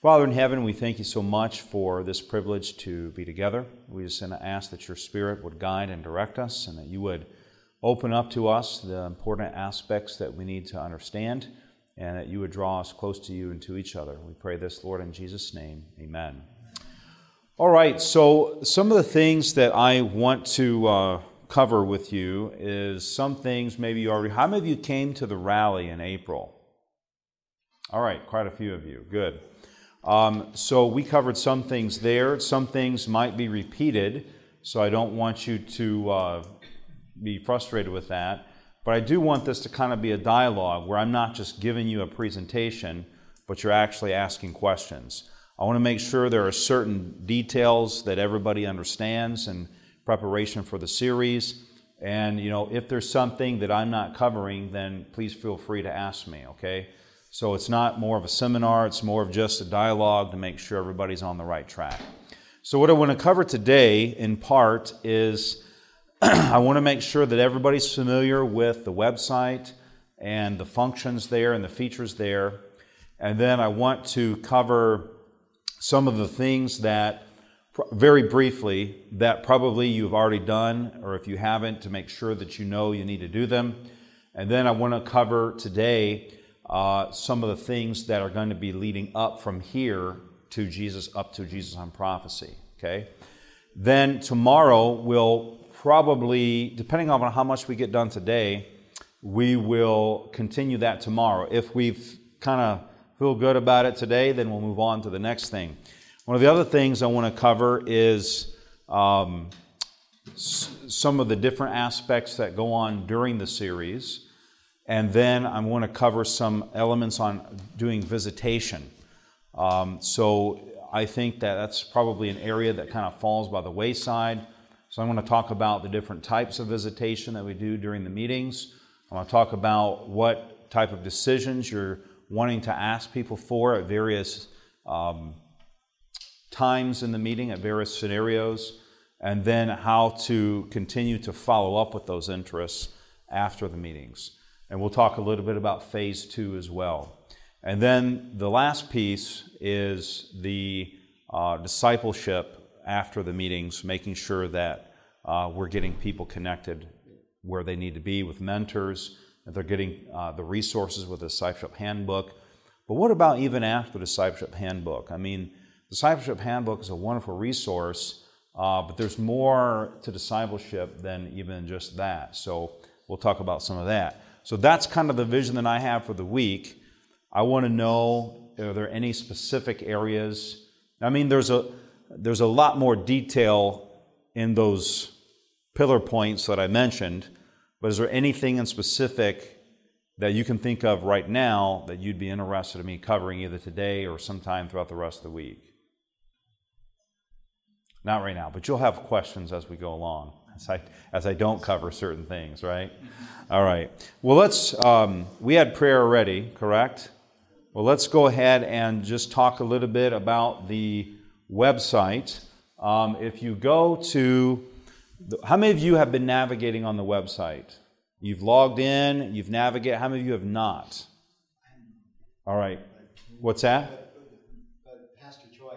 Father in heaven, we thank you so much for this privilege to be together. We just ask that your Spirit would guide and direct us and that you would open up to us the important aspects that we need to understand and that you would draw us close to you and to each other. We pray this, Lord, in Jesus' name. Amen. All right, so some of the things that I want to uh, cover with you is some things maybe you already. How many of you came to the rally in April? All right, quite a few of you. Good. Um, so we covered some things there. Some things might be repeated, so I don't want you to uh, be frustrated with that. But I do want this to kind of be a dialogue where I'm not just giving you a presentation, but you're actually asking questions. I want to make sure there are certain details that everybody understands in preparation for the series. And, you know, if there's something that I'm not covering, then please feel free to ask me, okay? So it's not more of a seminar, it's more of just a dialogue to make sure everybody's on the right track. So, what I want to cover today, in part, is I want to make sure that everybody's familiar with the website and the functions there and the features there. And then I want to cover some of the things that, very briefly, that probably you've already done, or if you haven't, to make sure that you know you need to do them. And then I want to cover today uh, some of the things that are going to be leading up from here to Jesus, up to Jesus on prophecy. Okay? Then tomorrow we'll probably, depending on how much we get done today, we will continue that tomorrow. If we've kind of feel good about it today, then we'll move on to the next thing. One of the other things I want to cover is um, s- some of the different aspects that go on during the series. And then I want to cover some elements on doing visitation. Um, so I think that that's probably an area that kind of falls by the wayside. So I'm going to talk about the different types of visitation that we do during the meetings. I want to talk about what type of decisions you're wanting to ask people for at various um, times in the meeting, at various scenarios, and then how to continue to follow up with those interests after the meetings. And we'll talk a little bit about phase two as well. And then the last piece is the uh, discipleship after the meetings, making sure that uh, we're getting people connected where they need to be with mentors, that they're getting uh, the resources with the discipleship handbook. But what about even after the discipleship handbook? I mean, the discipleship handbook is a wonderful resource, uh, but there's more to discipleship than even just that. So we'll talk about some of that. So that's kind of the vision that I have for the week. I want to know are there any specific areas? I mean, there's a there's a lot more detail in those pillar points that I mentioned, but is there anything in specific that you can think of right now that you'd be interested in me covering either today or sometime throughout the rest of the week? Not right now, but you'll have questions as we go along, as I, as I don't cover certain things, right? All right. Well, let's, um, we had prayer already, correct? Well, let's go ahead and just talk a little bit about the website. Um, if you go to, the, how many of you have been navigating on the website? You've logged in, you've navigated, how many of you have not? All right. What's that? Pastor Troy,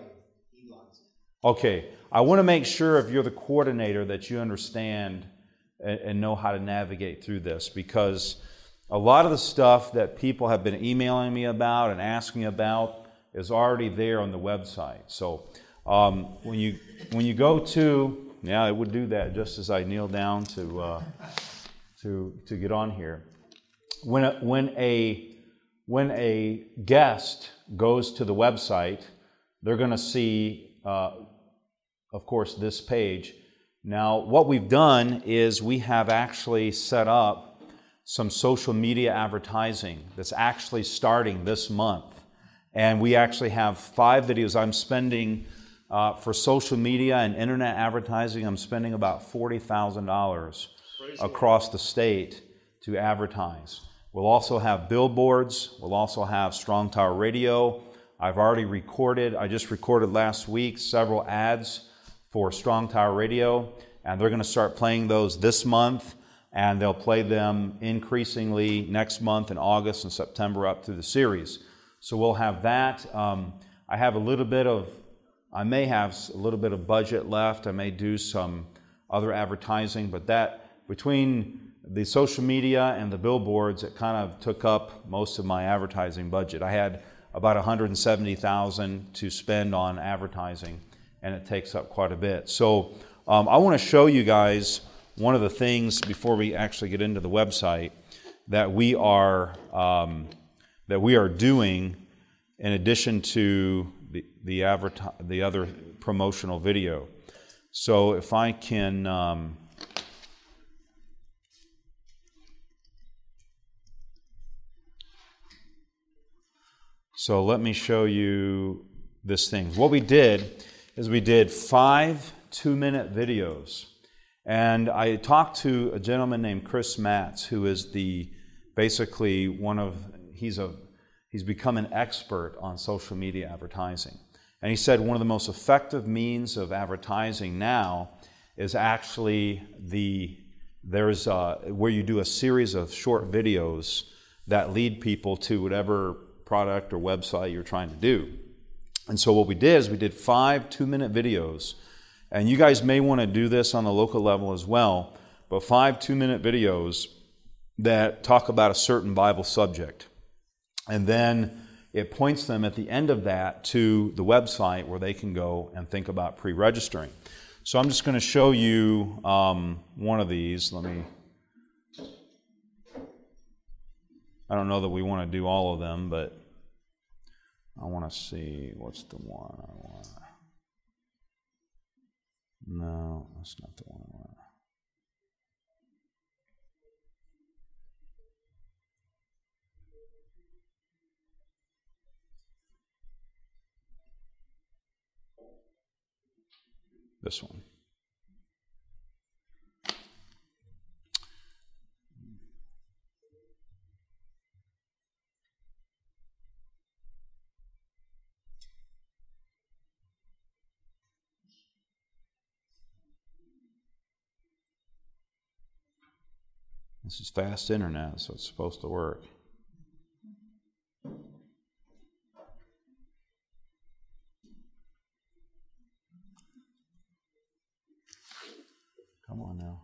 he logs in. Okay. I want to make sure if you're the coordinator that you understand and, and know how to navigate through this because a lot of the stuff that people have been emailing me about and asking about is already there on the website. So um, when you when you go to yeah, it would do that just as I kneel down to uh, to to get on here. When a, when a when a guest goes to the website, they're going to see, uh, of course, this page. Now, what we've done is we have actually set up some social media advertising that's actually starting this month. And we actually have five videos. I'm spending uh, for social media and internet advertising, I'm spending about $40,000 across the state to advertise. We'll also have billboards, we'll also have Strong Tower Radio. I've already recorded, I just recorded last week several ads for Strong Tower Radio, and they're going to start playing those this month, and they'll play them increasingly next month in August and September up through the series. So we'll have that. Um, I have a little bit of, I may have a little bit of budget left. I may do some other advertising, but that between the social media and the billboards, it kind of took up most of my advertising budget. I had about 170,000 to spend on advertising, and it takes up quite a bit. So um, I want to show you guys one of the things before we actually get into the website that we are um, that we are doing in addition to the the, the other promotional video. So if I can. Um, so let me show you this thing. What we did is we did five two minute videos. And I talked to a gentleman named Chris Matz, who is the basically one of he's a he's become an expert on social media advertising. And he said one of the most effective means of advertising now is actually the there's a, where you do a series of short videos that lead people to whatever product or website you're trying to do. And so what we did is we did five two minute videos and you guys may want to do this on the local level as well, but five two minute videos that talk about a certain Bible subject. And then it points them at the end of that to the website where they can go and think about pre registering. So I'm just going to show you um, one of these. Let me. I don't know that we want to do all of them, but I want to see what's the one I want. No, that's not the one I want. This one. This is fast internet, so it's supposed to work. Come on now.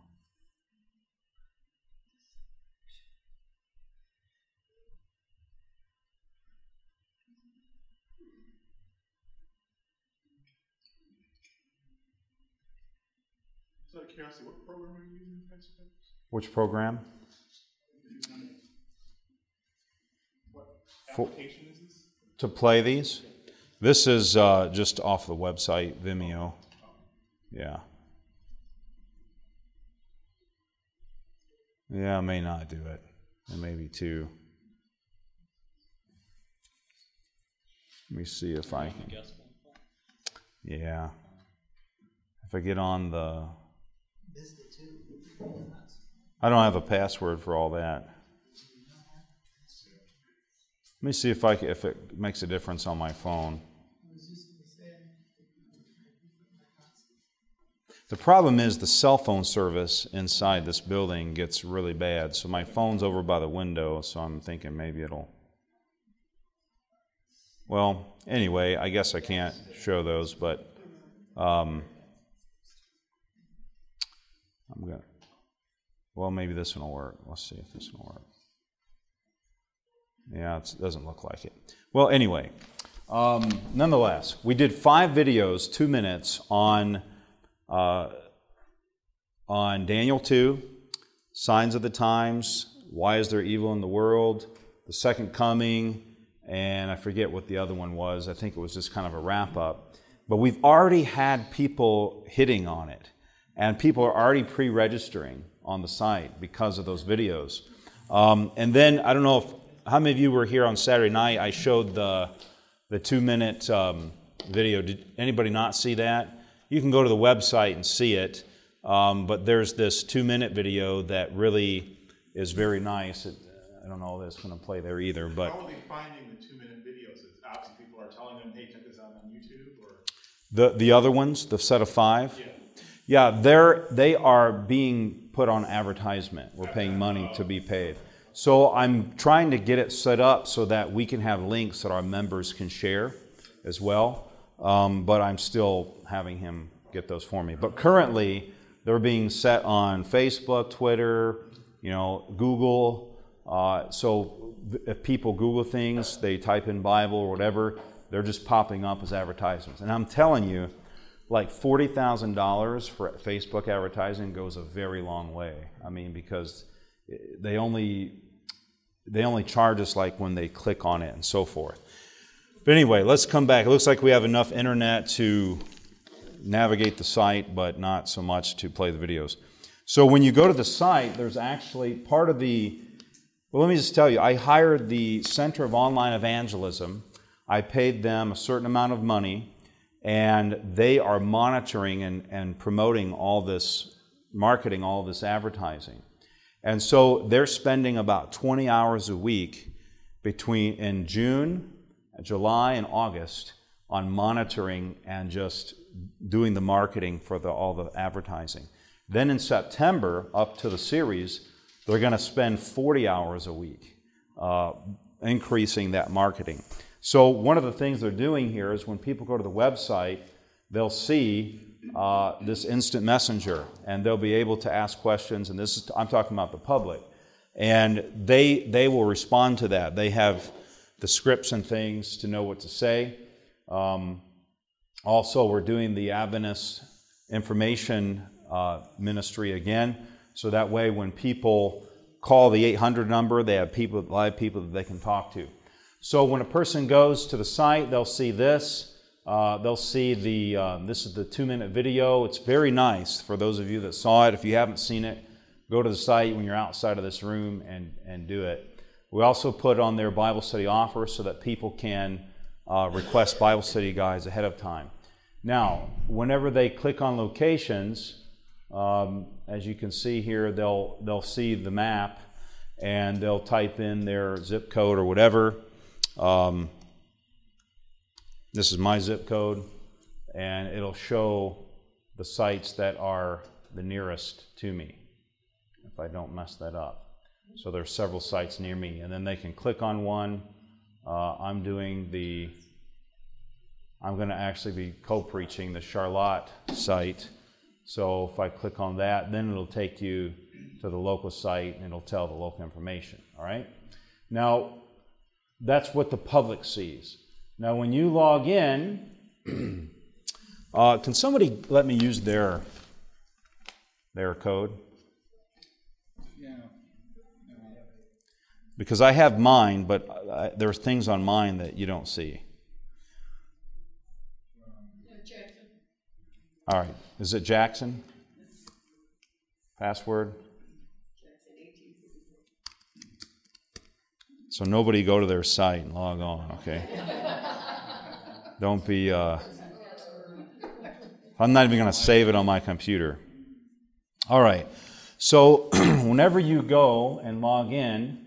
So, curiosity, what program are you using Which program? For, to play these? This is uh, just off the website, Vimeo. Yeah. Yeah, I may not do it. It may be too. Let me see if I can. Yeah. If I get on the. I don't have a password for all that. Let me see if I if it makes a difference on my phone. The problem is the cell phone service inside this building gets really bad. So my phone's over by the window, so I'm thinking maybe it'll. Well, anyway, I guess I can't show those, but um, I'm going to. Well, maybe this one will work. Let's see if this one will work. Yeah, it doesn't look like it. Well, anyway, um, nonetheless, we did five videos, two minutes, on, uh, on Daniel 2, signs of the times, why is there evil in the world, the second coming, and I forget what the other one was. I think it was just kind of a wrap up. But we've already had people hitting on it, and people are already pre registering on the site because of those videos. Um, and then I don't know if how many of you were here on Saturday night? I showed the, the two minute um, video. Did anybody not see that? You can go to the website and see it. Um, but there's this two minute video that really is very nice. It, I don't know if it's going to play there either. But how are they finding the two minute videos? It's obviously people are telling them, "Hey, check this out on YouTube." Or the the other ones, the set of five. Yeah. Yeah, they're they are being put on advertisement. We're paying money to be paid. So I'm trying to get it set up so that we can have links that our members can share. as well. Um, but I'm still having him get those for me. But currently, they're being set on Facebook, Twitter, you know, Google. Uh, so if people Google things, they type in Bible or whatever, they're just popping up as advertisements. And I'm telling you, like $40,000 for Facebook advertising goes a very long way. I mean, because eh, they only they only charge us like when they click on it and so forth. But anyway, let's come back. It looks like we have enough internet to navigate the site, but not so much to play the videos. So when you go to the site, there's actually part of the well, let me just tell you, I hired the Center of Online Evangelism. I paid them a certain amount of money, and they are monitoring and, and promoting all this marketing, all this advertising. And so they're spending about 20 hours a week between in June, July, and August on monitoring and just doing the marketing for the, all the advertising. Then in September, up to the series, they're going to spend 40 hours a week uh, increasing that marketing. So, one of the things they're doing here is when people go to the website, they'll see uh, this instant messenger and they'll be able to ask questions. And this is, I'm talking about the public. And they, they will respond to that. They have the scripts and things to know what to say. Um, also, we're doing the Adventist information uh, ministry again. So that way, when people call the 800 number, they have people, live people that they can talk to. So when a person goes to the site, they'll see this. Uh, they'll see the, uh, this is the two minute video. It's very nice for those of you that saw it. If you haven't seen it, go to the site when you're outside of this room and, and do it. We also put on their Bible study offer so that people can uh, request Bible study guides ahead of time. Now, whenever they click on locations, um, as you can see here, they'll, they'll see the map and they'll type in their zip code or whatever. Um, this is my zip code, and it'll show the sites that are the nearest to me if I don't mess that up. So there are several sites near me, and then they can click on one. Uh, I'm doing the, I'm going to actually be co preaching the Charlotte site so if I click on that, then it'll take you to the local site and it'll tell the local information. All right? Now, that's what the public sees. Now, when you log in, uh, can somebody let me use their their code? Because I have mine, but I, there's things on mine that you don't see. All right. Is it Jackson? Password? So nobody go to their site and log on, okay? Don't be. Uh, I'm not even going to save it on my computer. All right. So whenever you go and log in,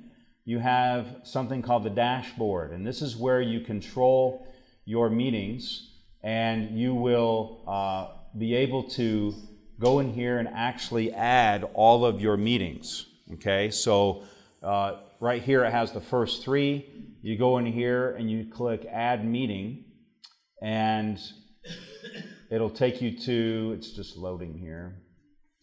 you have something called the dashboard, and this is where you control your meetings, and you will. Uh, be able to go in here and actually add all of your meetings. Okay, so uh, right here it has the first three. You go in here and you click Add Meeting, and it'll take you to. It's just loading here.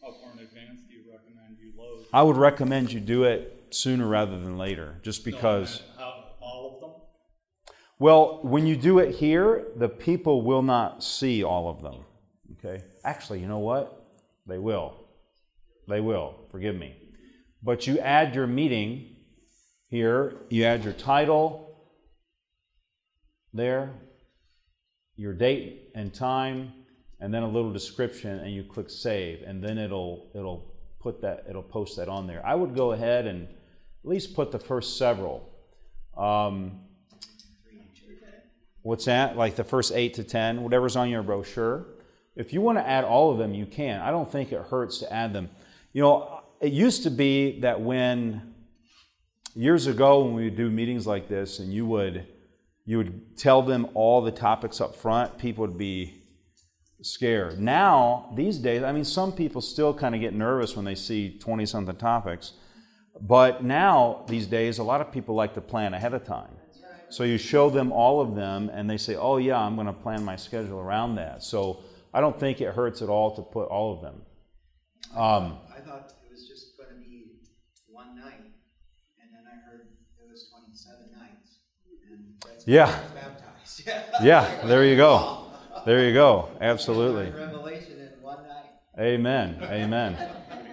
How far in advance do you recommend you load? I would recommend you do it sooner rather than later, just because. No, all of them? Well, when you do it here, the people will not see all of them. Okay? Actually, you know what? They will. They will. Forgive me. But you add your meeting here, you add your title there, your date and time, and then a little description, and you click save, and then it'll it'll put that it'll post that on there. I would go ahead and at least put the first several. Um, what's that? Like the first eight to ten, whatever's on your brochure. If you want to add all of them, you can. I don't think it hurts to add them. You know, it used to be that when years ago when we would do meetings like this and you would you would tell them all the topics up front, people would be scared. Now, these days, I mean some people still kind of get nervous when they see 20 something topics. But now, these days, a lot of people like to plan ahead of time. So you show them all of them, and they say, "Oh yeah, I'm going to plan my schedule around that." So I don't think it hurts at all to put all of them. Um, I thought it was just gonna be one night, and then I heard it was twenty-seven nights. And that's when Yeah. Baptized. yeah, there you go. There you go. Absolutely. Revelation in one night. Amen. Amen.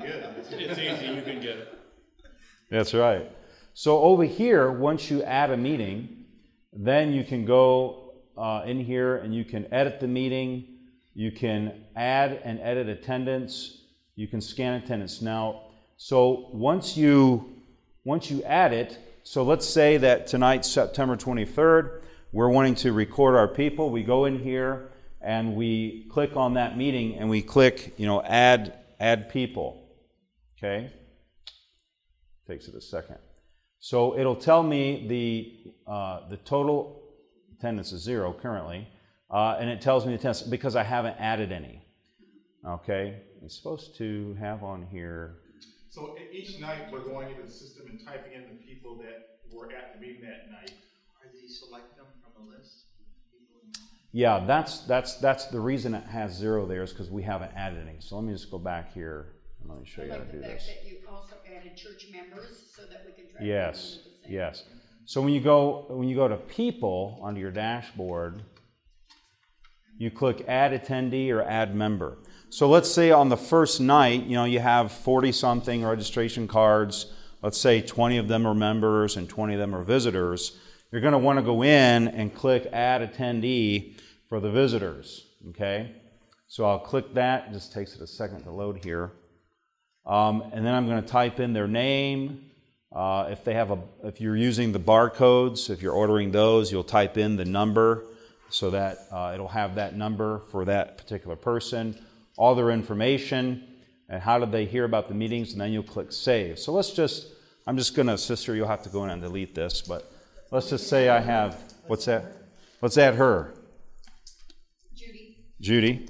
It's easy, you can get it. That's right. So over here, once you add a meeting, then you can go uh, in here and you can edit the meeting. You can add and edit attendance. You can scan attendance. Now, so once you once you add it, so let's say that tonight's September 23rd, we're wanting to record our people. We go in here and we click on that meeting and we click, you know, add add people. Okay? Takes it a second. So it'll tell me the uh, the total attendance is zero currently, uh, and it tells me the attendance because I haven't added any. Okay, it's supposed to have on here. So e- each night, we're going into the system and typing in the people that were at the meeting that night. Are they selecting them from a list? of people in- Yeah, that's that's that's the reason it has zero there is because we haven't added any. So let me just go back here and let me show I you how to like do the this. fact that you also added church members so that we can track. them Yes, under the same- yes. So when you go when you go to people under your dashboard, you click add attendee or add member. So let's say on the first night, you know, you have 40 something registration cards. Let's say 20 of them are members and 20 of them are visitors. You're going to want to go in and click add attendee for the visitors, okay? So I'll click that. It just takes it a second to load here. Um, and then I'm going to type in their name. Uh, if they have a, if you're using the barcodes, if you're ordering those, you'll type in the number so that uh, it'll have that number for that particular person, all their information, and how did they hear about the meetings, and then you'll click save. So let's just, I'm just going to, sister, you'll have to go in and delete this, but let's just say I have, what's that? Let's add her, Judy Judy.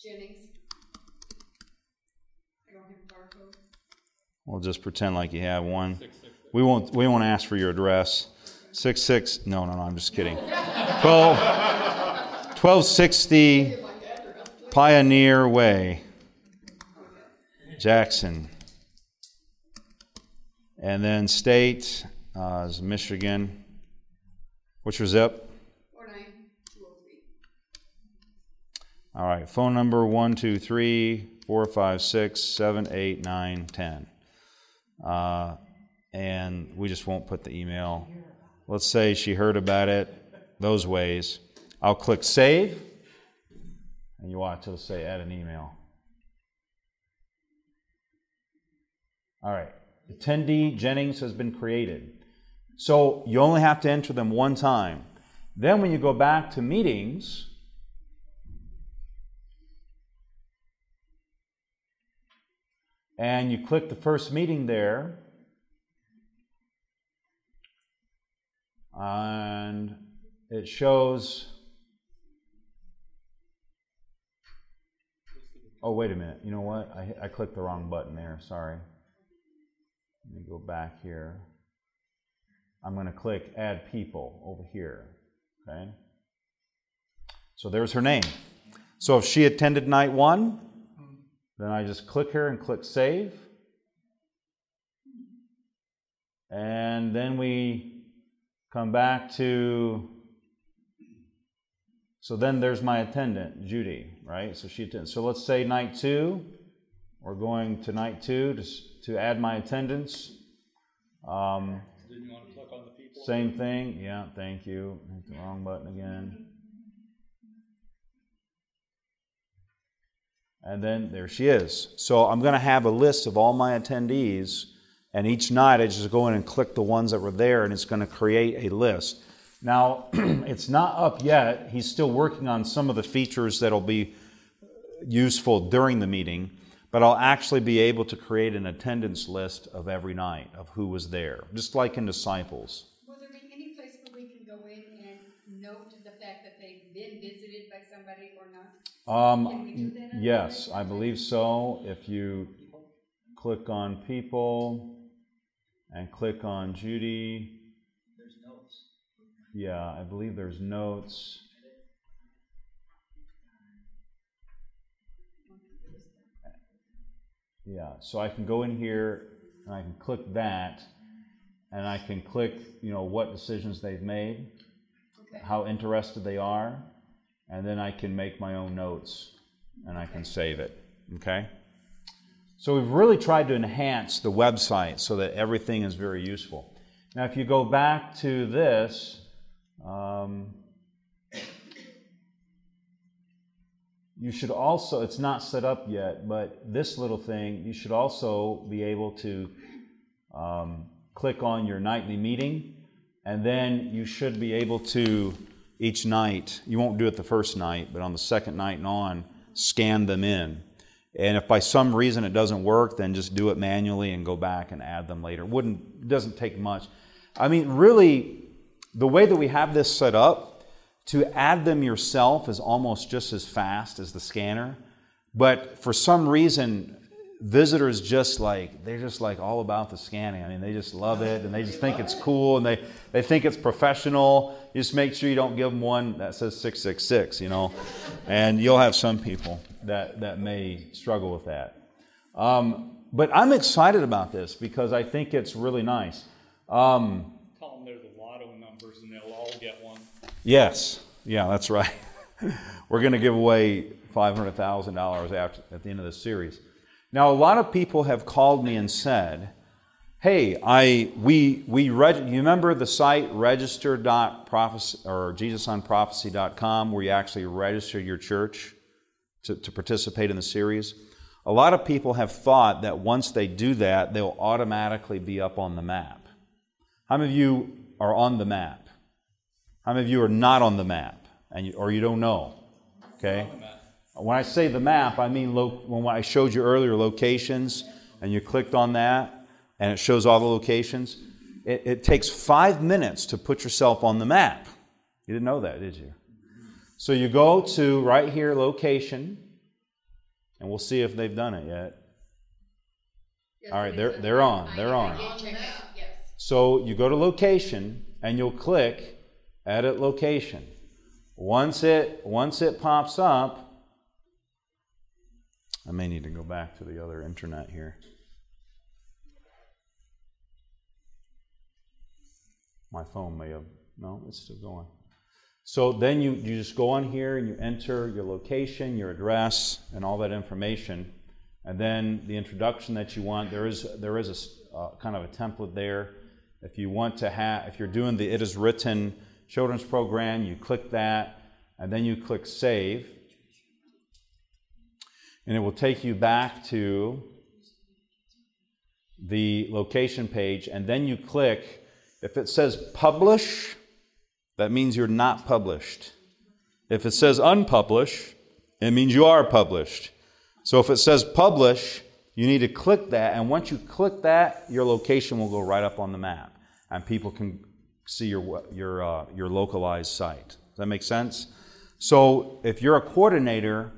Jennings. I don't have a barcode. We'll just pretend like you have one. We won't. We won't ask for your address. Six six. No, no, no. I'm just kidding. 12, 1260 Pioneer Way, Jackson. And then state uh, is Michigan. What's your zip? Four nine two oh three. All right. Phone number one two three four five six seven eight nine ten. Uh, and we just won't put the email. Let's say she heard about it those ways. I'll click save, and you watch it'll say add an email. All right. Attendee Jennings has been created. So you only have to enter them one time. Then when you go back to meetings, and you click the first meeting there, and it shows. Oh, wait a minute. You know what? I, I clicked the wrong button there. Sorry. Let me go back here. I'm going to click Add People over here. Okay? So there's her name. So if she attended night one, then I just click her and click Save. And then we come back to. So then there's my attendant, Judy, right? So she attends. So let's say night two. We're going to night two to, to add my attendance. Um, Didn't want to click on the people? same thing. Yeah, thank you. Hit the wrong button again. And then there she is. So I'm going to have a list of all my attendees, and each night I just go in and click the ones that were there, and it's going to create a list. Now, it's not up yet. He's still working on some of the features that'll be useful during the meeting, but I'll actually be able to create an attendance list of every night of who was there, just like in Disciples. Will there be any place where we can go in and note the fact that they've been visited by somebody or not? Um, Can we do that on the yes. I believe so. If you click on people and click on Judy. Yeah, I believe there's notes. Yeah, so I can go in here and I can click that, and I can click, you know, what decisions they've made, Okay. how interested they are, and then I can make my own notes and I can save it. Okay? So we've really tried to enhance the website so that everything is very useful. Now, if you go back to this, um, you should also, it's not set up yet, but this little thing, you should also be able to um, click on your nightly meeting, and then you should be able to, each night, you won't do it the first night, but on the second night and on, scan them in. And if by some reason it doesn't work, then just do it manually and go back and add them later. Wouldn't doesn't take much. I mean, really, the way that we have this set up, to add them yourself is almost just as fast as the scanner. But for some reason, visitors just like they're just like all about the scanning. I mean, they just love it and they just think it's cool and they, they think it's professional. You just make sure you don't give them one that says 666, you know. And you'll have some people that, that may struggle with that. Um, but I'm excited about this because I think it's really nice. Um, Tell them there's a lotto numbers and they'll all get one. Yes, yeah, that's right. We're going to give away $500,000 after at the end of this series. Now, a lot of people have called me and said, "Hey, I we we reg, you remember the site register.prophecy or jesusonprophecy.com where you actually register your church to, to participate in the series? A lot of people have thought that once they do that, they'll automatically be up on the map. How many of you are on the map? How many of you are not on the map, and you, or you don't know? Okay. When I say the map, I mean lo- when I showed you earlier locations, and you clicked on that, and it shows all the locations. It, it takes five minutes to put yourself on the map. You didn't know that, did you? So you go to right here, location, and we'll see if they've done it yet. Yes, All right, they're- they're on, they're on. did check it, Yes. So you go to location and you'll click edit location. Once it once it pops up, I may need to go back to the other internet here. My phone may have no, it's still going. So then you, you just go on here and you enter your location, your address, and all that information. And then the introduction that you want, there is, there is a uh, kind of a template there. If you want to have, if you're doing the It Is Written children's program, you click that, and then you click Save. And it will take you back to the location page, and then you click, if it says Publish, that means you're not published. If it says unpublish, it means you are published. So if it says publish, you need to click that, and once you click that, your location will go right up on the map, and people can see your your uh, your localized site. Does that make sense? So if you're a coordinator,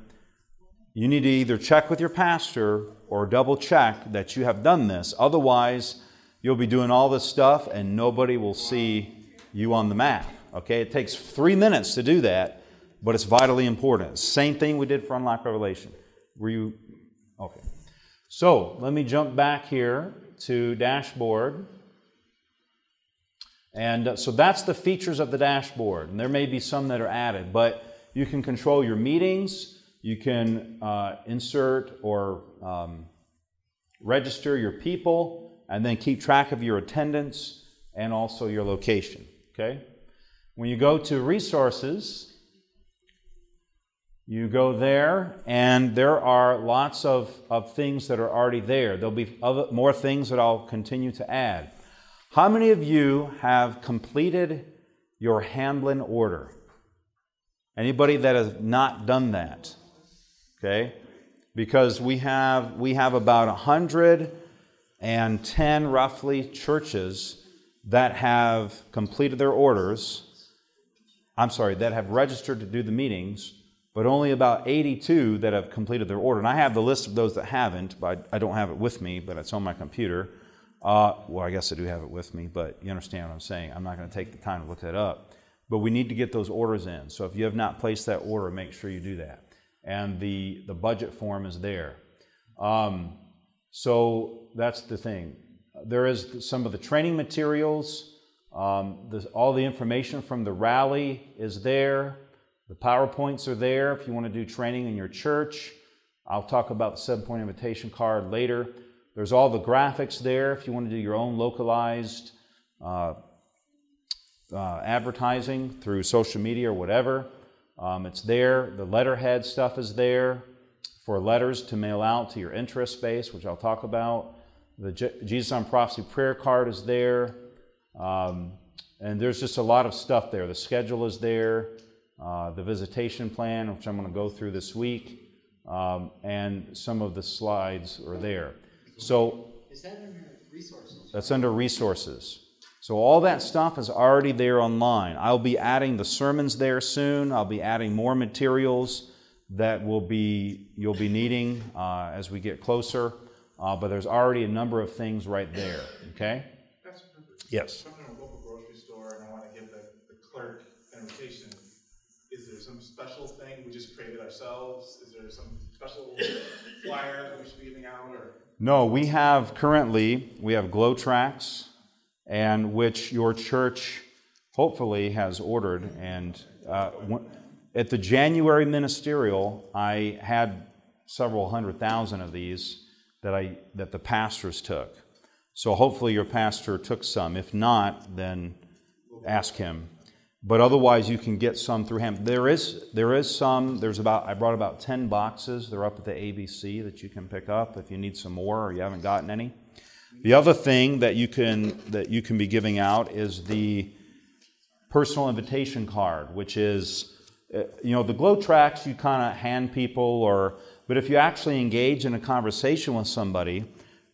you need to either check with your pastor or double check that you have done this. Otherwise, you'll be doing all this stuff and nobody will see you on the map. Okay, it takes three minutes to do that, but it's vitally important. Same thing we did for Unlock Revelation. Were you okay? So let me jump back here to dashboard. And uh, so that's the features of the dashboard. And there may be some that are added, but you can control your meetings, you can uh, insert or um, register your people, and then keep track of your attendance and also your location. Okay? When you go to resources, you go there, and there are lots of, of things that are already there. There'll be other, more things that I'll continue to add. How many of you have completed your Hamblin order? Anybody that has not done that? Okay? Because we have we have about 110 roughly churches that have completed their orders. I'm sorry, that have registered to do the meetings, but only about 82 that have completed their order. And I have the list of those that haven't, but I don't have it with me, but it's on my computer. Uh, well, I guess I do have it with me, but you understand what I'm saying. I'm not going to take the time to look that up. but we need to get those orders in. So if you have not placed that order, make sure you do that. And the, the budget form is there. Um, so that's the thing. There is some of the training materials. Um, all the information from the rally is there. The PowerPoints are there if you want to do training in your church. I'll talk about the seven point invitation card later. There's all the graphics there if you want to do your own localized uh, uh, advertising through social media or whatever. Um, it's there. The letterhead stuff is there for letters to mail out to your interest space, which I'll talk about. The Je- Jesus on Prophecy prayer card is there. Um, and there's just a lot of stuff there. The schedule is there, uh, the visitation plan, which I'm going to go through this week, um, and some of the slides are there. So Is that under resources? that's under resources. So all that stuff is already there online. I'll be adding the sermons there soon. I'll be adding more materials that will be you'll be needing uh, as we get closer. Uh, but there's already a number of things right there. Okay. Pastor Yes. if I'm in a local grocery store and I want to give the, the clerk an invitation, is there some special thing we just created ourselves? Is there some special flyer that we should be giving out or? No, we have currently we have GLOW tracts, and which your church hopefully has ordered. And uh, at the January ministerial, I had several hundred thousand of these that I that the pastors took. So hopefully your pastor took some. If not, then ask him. But otherwise, you can get some through him. There is there is some. There's about I brought about ten boxes. They're up at the ABC that you can pick up if you need some more or you haven't gotten any. The other thing that you can that you can be giving out is the personal invitation card, which is uh, you know the GLOW tracts you kind of hand people or but if you actually engage in a conversation with somebody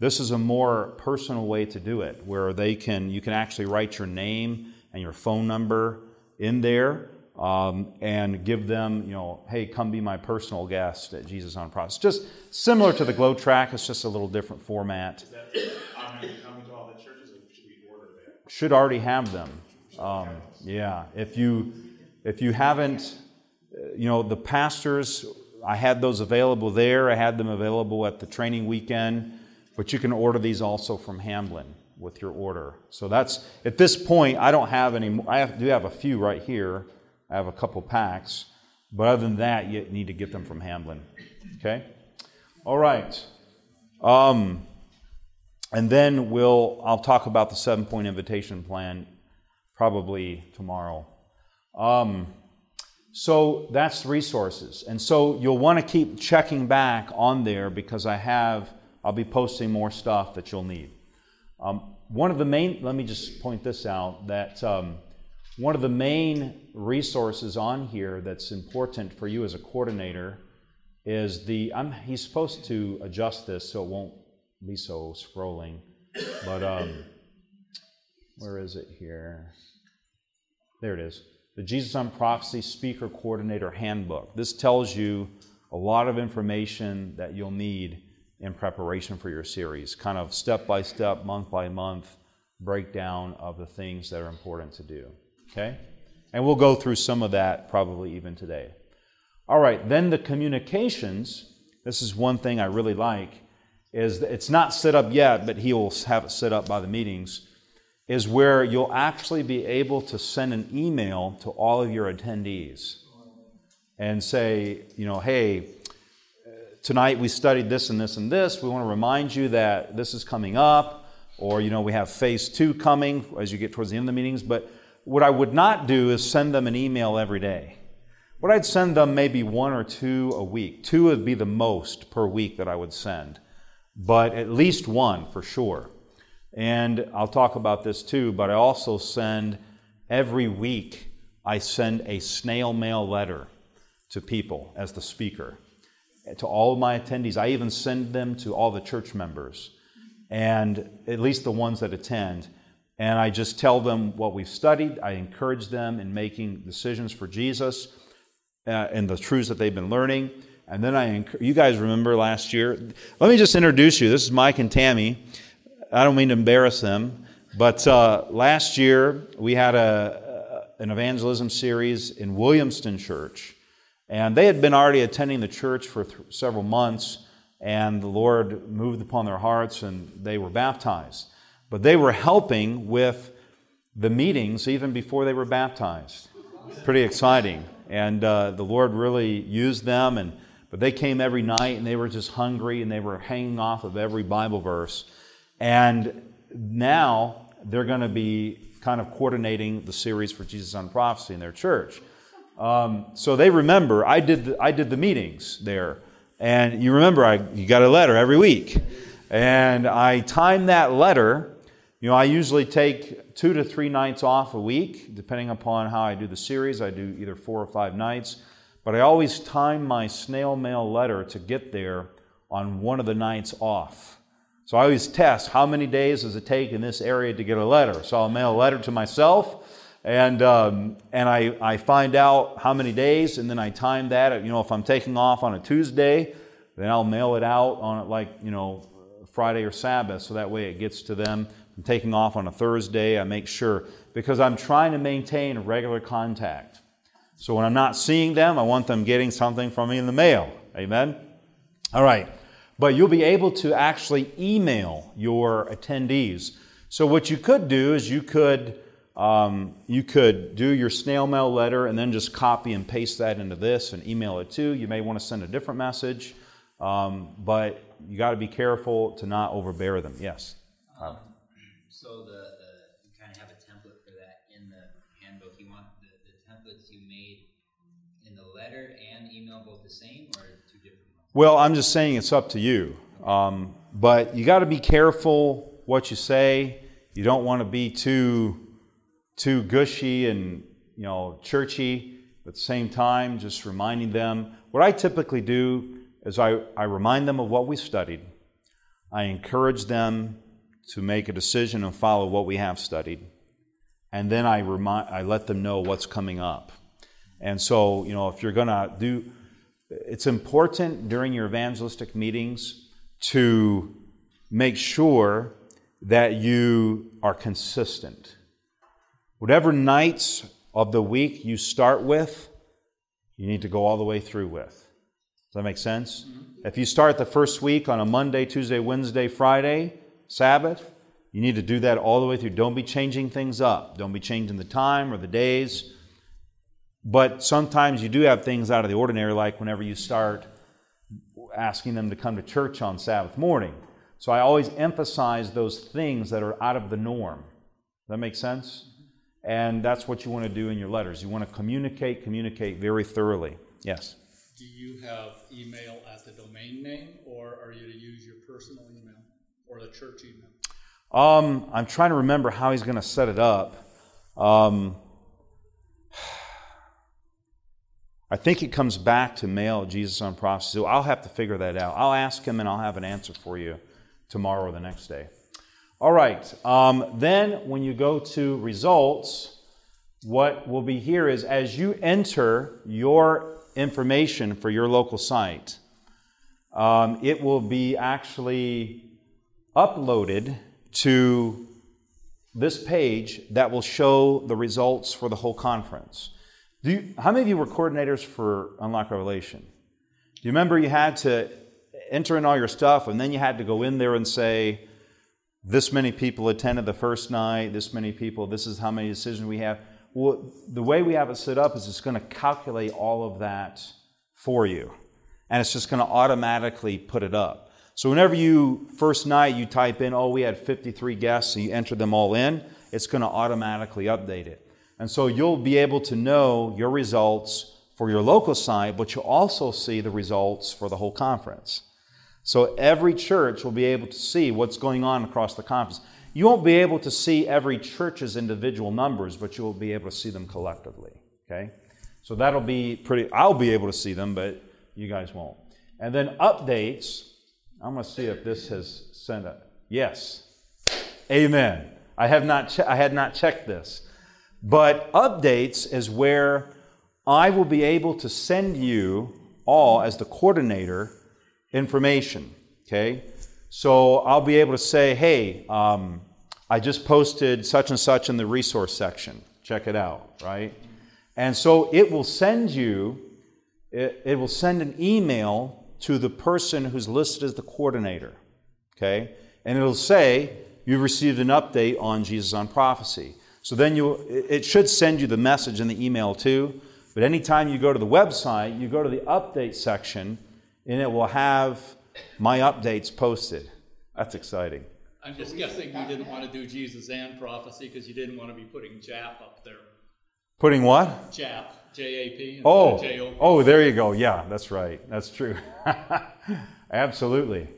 this is a more personal way to do it where they can you can actually write your name and your phone number in there um, and give them you know hey come be my personal guest at jesus on a Cross. just similar to the GLOW tract it's just a little different format Is that automatically coming to all the churches should we order that? should already have them. Um, yeah, if you if you haven't, you know, the pastors, I had those available there. I had them available at the training weekend, but you can order these also from Hamblin with your order. So that's at this point. I don't have any. I have, do have a few right here. I have a couple packs, but other than that, you need to get them from Hamblin. Okay. All right. Um, and then we'll I'll talk about the seven point invitation plan probably tomorrow. Um, so that's resources, and so you'll want to keep checking back on there because I have I'll be posting more stuff that you'll need. Um, one of the main let me just point this out that um, one of the main resources on here that's important for you as a coordinator is the I'm, he's supposed to adjust this so it won't be so scrolling. But um, where is it here? There it is. The Jesus on Prophecy Speaker Coordinator Handbook. This tells you a lot of information that you'll need in preparation for your series, kind of step by step, month by month breakdown of the things that are important to do. Okay? And we'll go through some of that probably even today. All right, then the communications. This is one thing I really like is it's not set up yet, but he will have it set up by the meetings, is where you'll actually be able to send an email to all of your attendees and say, you know, hey, tonight we studied this and this and this. We want to remind you that this is coming up, or, you know, we have phase two coming as you get towards the end of the meetings. But what I would not do is send them an email every day. What I'd send them maybe one or two a week. Two would be the most per week that I would send but at least one for sure. And I'll talk about this too, but I also send every week, I send a snail mail letter to people as the speaker, to all of my attendees. I even send them to all the church members, and at least the ones that attend. And I just tell them what we've studied. I encourage them in making decisions for Jesus uh, and the truths that they've been learning. And then I, enc- you guys remember last year. Let me just introduce you. This is Mike and Tammy. I don't mean to embarrass them, but uh, last year we had a, an evangelism series in Williamston Church, and they had been already attending the church for th- several months, and the Lord moved upon their hearts, and they were baptized. But they were helping with the meetings even before they were baptized. Pretty exciting, and uh, the Lord really used them, and but they came every night, and they were just hungry, and they were hanging off of every Bible verse, and now they're going to be kind of coordinating the series for Jesus on Prophecy in their church. Um, so they remember I did the, I did the meetings there, and you remember I you got a letter every week, and I timed that letter. You know, I usually take two to three nights off a week, depending upon how I do the series. I do either four or five nights, but I always time my snail mail letter to get there on one of the nights off. So I always test how many days does it take in this area to get a letter. So I'll mail a letter to myself, and um, and I, I find out how many days, and then I time that. You know, if I'm taking off on a Tuesday, then I'll mail it out on like you know Friday or Sabbath, so that way it gets to them. I'm taking off on a Thursday. I make sure because I'm trying to maintain a regular contact. So when I'm not seeing them, I want them getting something from me in the mail. Amen. All right. But you'll be able to actually email your attendees. So what you could do is you could um, you could do your snail mail letter and then just copy and paste that into this and email it too. You may want to send a different message, um, but you got to be careful to not overbear them. Yes. Um, so the, the you kind of have a template for that in the handbook. You want the, the templates you made in the letter and email both the same or two different ones? Well, I'm just saying it's up to you. Um, but you got to be careful what you say. You don't want to be too too gushy and you know churchy. At the same time, just reminding them. What I typically do is I, I remind them of what we studied. I encourage them to make a decision and follow what we have studied. And then I remind I let them know what's coming up. And so, you know, if you're gonna do it's important during your evangelistic meetings to make sure that you are consistent. Whatever nights of the week you start with, you need to go all the way through with. Does that make sense? Mm-hmm. If you start the first week on a Monday, Tuesday, Wednesday, Friday, Sabbath, you need to do that all the way through. Don't be changing things up. Don't be changing the time or the days. But sometimes you do have things out of the ordinary, like whenever you start asking them to come to church on Sabbath morning. So I always emphasize those things that are out of the norm. Does that make sense? And that's what you want to do in your letters. You want to communicate, communicate very thoroughly. Yes? Do you have email at the domain name, or are you to use your personal email or the church email? Um, I'm trying to remember how he's going to set it up. Um, I think it comes back to mail Jesus on prophecy. So I'll have to figure that out. I'll ask him and I'll have an answer for you tomorrow or the next day. All right. Um, then when you go to results, what will be here is as you enter your information for your local site, um, it will be actually uploaded to this page that will show the results for the whole conference. Do you, how many of you were coordinators for Unlock Revelation? Do you remember you had to enter in all your stuff and then you had to go in there and say, this many people attended the first night, this many people, this is how many decisions we have? Well, the way we have it set up is it's going to calculate all of that for you. And it's just going to automatically put it up. So whenever you, first night, you type in, oh, we had 53 guests, and you enter them all in, it's going to automatically update it. And so you'll be able to know your results for your local site, but you'll also see the results for the whole conference. So every church will be able to see what's going on across the conference. You won't be able to see every church's individual numbers, but you'll be able to see them collectively. Okay? So that'll be pretty, I'll be able to see them, but you guys won't. And then updates, I'm going to see if this has sent a, yes. Amen. I have not, che- I had not checked this. But updates is where I will be able to send you all, as the coordinator, information. Okay? So I'll be able to say, hey, um, I just posted such and such in the resource section. check it out, right? And so it will send you, it, it will send an email to the person who's listed as the coordinator, okay? And it'll say, you've received an update on Jesus on prophecy. So then you, it should send you the message in the email too. But anytime you go to the website, you go to the update section, and it will have my updates posted. That's exciting. I'm just guessing you didn't want to do Jesus and prophecy because you didn't want to be putting JAP up there. Putting what? JAP, J-A-P, Oh, J-O-P. oh, there you go. Yeah, that's right. That's true. Absolutely.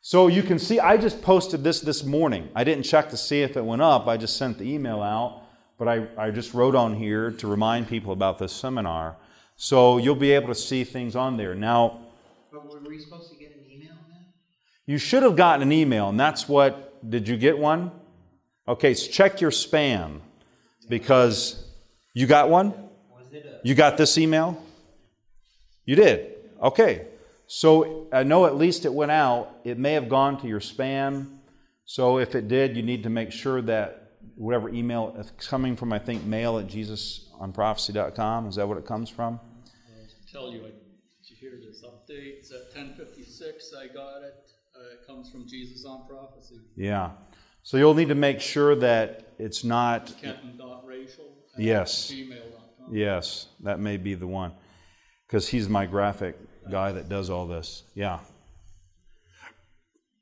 So you can see, I just posted this this morning. I didn't check to see if it went up. I just sent the email out, but I, I just wrote on here to remind people about this seminar. So you'll be able to see things on there. Now, But were we supposed to get an email then? you should have gotten an email, and that's what, did you get one? Okay, so check your spam because you got one? Was it a, You got this email? You did? Okay. So I know at least it went out. It may have gone to your spam. So if it did, you need to make sure that whatever email uh, it's coming from, I think, mail at jesusonprophecy.com. Is that what it comes from? tell you, I, you this update? It's at ten fifty-six, I got it. Uh, it comes from Jesus on Prophecy. Yeah. So you'll need to make sure that it's not. Kenton.racial. Yes. Gmail.com. Yes, that may be the one. Because he's my graphic guy that does all this. Yeah.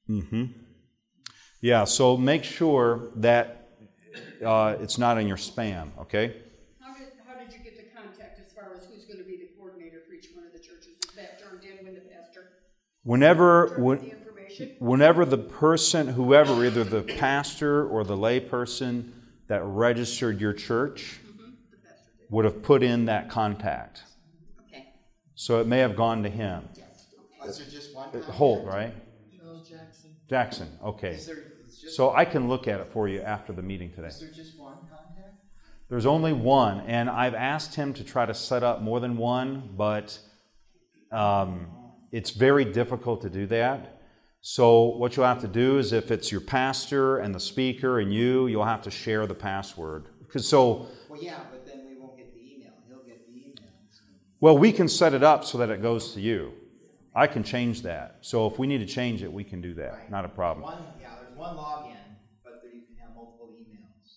Mm-hmm. Yeah, so make sure that uh, it's not in your spam, okay? How did, how did you get the contact as far as who's gonna be the coordinator for each one of the churches? Is that turned in when the pastor Whenever, when, the whenever the person, whoever, either the pastor or the lay person that registered your church The pastor did, would have put in that contact. okay, So it may have gone to him. yes, okay. Was there just one Uh, contact? Holt, right? Charles Jackson. Jackson, okay. Is there, is just, So I can look at it for you after the meeting today. is there just one contact? There's only one, and I've asked him to try to set up more than one, but um, it's very difficult to do that. So what you'll have to do is, if it's your pastor and the speaker and you, you'll have to share the password. Because so, Well, yeah, but then we won't get the email. He'll get the email. well, we can set it up so that it goes to you. I can change that. So if we need to change it, we can do that. Not a problem. One, yeah, there's one login, but you can have multiple emails.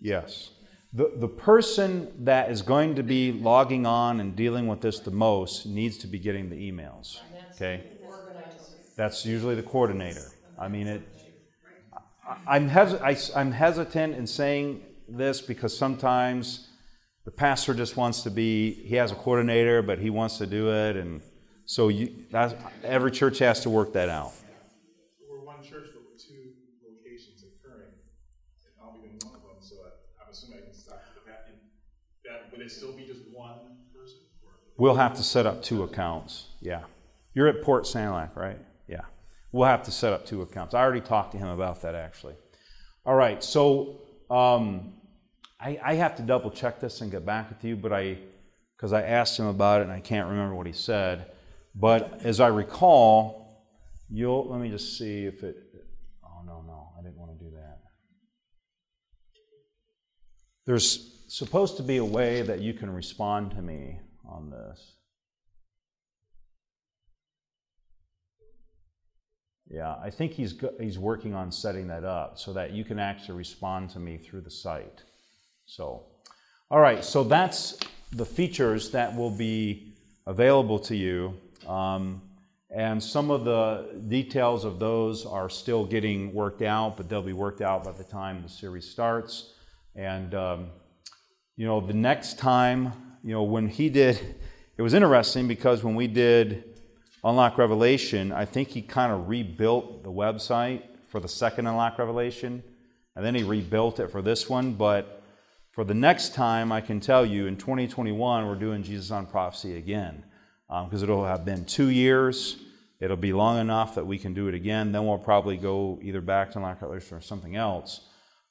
Yes. The, the person that is going to be logging on and dealing with this the most needs to be getting the emails. Okay? That's usually the coordinator. I mean, it, I- I'm, hes- I, am hesitant in saying this because sometimes the pastor just wants to be, he has a coordinator, but he wants to do it. And so you, every church has to work that out. We're one church, but with two locations occurring, and I'll be doing one of them, so I- I'm assuming I can stop with that. And That, would it still be just one person? We'll have to set up two accounts. Yeah. You're at Port Sanilac, right? Yeah. We'll have to set up two accounts. I already talked to him about that actually. All right. So um, I, I have to double check this and get back with you, but I, because I asked him about it and I can't remember what he said. But as I recall, you'll, let me just see if it, oh, no, no, I didn't want to do that. There's supposed to be a way that you can respond to me on this. Yeah, I think he's he's working on setting that up so that you can actually respond to me through the site. So, all right, so that's the features that will be available to you. Um, and some of the details of those are still getting worked out, but they'll be worked out by the time the series starts. And um, you know, the next time, you know, when he did, it was interesting because when we did Unlock Revelation, I think he kind of rebuilt the website for the second Unlock Revelation, and then he rebuilt it for this one. But for the next time, I can tell you in 2021, we're doing Jesus on Prophecy again um, because it'll have been two years. It'll be long enough that we can do it again. Then we'll probably go either back to Unlock Revelation or something else.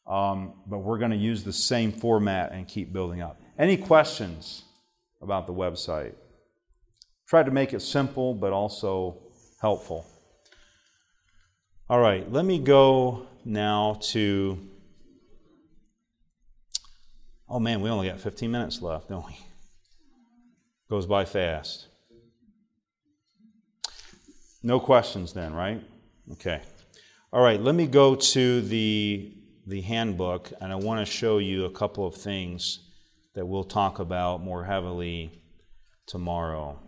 Um, but we're going to use the same format and keep building up. Any questions about the website? Tried to make it simple, but also helpful. All right, let me go now to Oh man, we only got 15 minutes left, don't we? Goes by fast. No questions then, right? Okay. All right, let me go to the, the handbook, and I want to show you a couple of things that we'll talk about more heavily tomorrow.